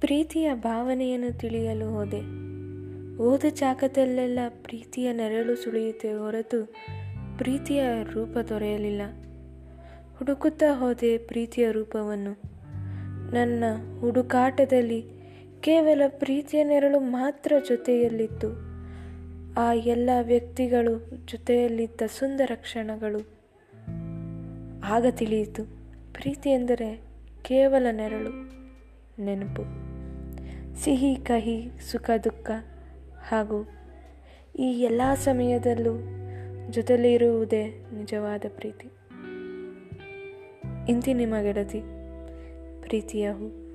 ಪ್ರೀತಿಯ ಭಾವನೆಯನ್ನು ತಿಳಿಯಲು ಹೋದೆ. ಓದ ಜಾಗದಲ್ಲೆಲ್ಲ ಪ್ರೀತಿಯ ನೆರಳು ಸುಳಿಯುತ್ತೆ ಹೊರತು ಪ್ರೀತಿಯ ರೂಪ ದೊರೆಯಲಿಲ್ಲ. ಹುಡುಕುತ್ತಾ ಹೋದೆ ಪ್ರೀತಿಯ ರೂಪವನ್ನು. ನನ್ನ ಹುಡುಕಾಟದಲ್ಲಿ ಕೇವಲ ಪ್ರೀತಿಯ ನೆರಳು ಮಾತ್ರ ಜೊತೆಯಲ್ಲಿತ್ತು. ಆ ಎಲ್ಲ ವ್ಯಕ್ತಿಗಳು ಜೊತೆಯಲ್ಲಿದ್ದ ಸುಂದರ ಕ್ಷಣಗಳು. ಆಗ ತಿಳಿಯಿತು, ಪ್ರೀತಿ ಎಂದರೆ ಕೇವಲ ನೆರಳು. ನೆನಪು. ಸಿಹಿ, ಕಹಿ, ಸುಖ, ದುಃಖ ಹಾಗೂ ಈ ಎಲ್ಲ ಸಮಯದಲ್ಲೂ ಜೊತೆಲಿರುವುದೇ ನಿಜವಾದ ಪ್ರೀತಿ. ಇಂತಿ ನಿಮ್ಮ ಗೆಳತಿ, ಪ್ರೀತಿಯ ಹೂ.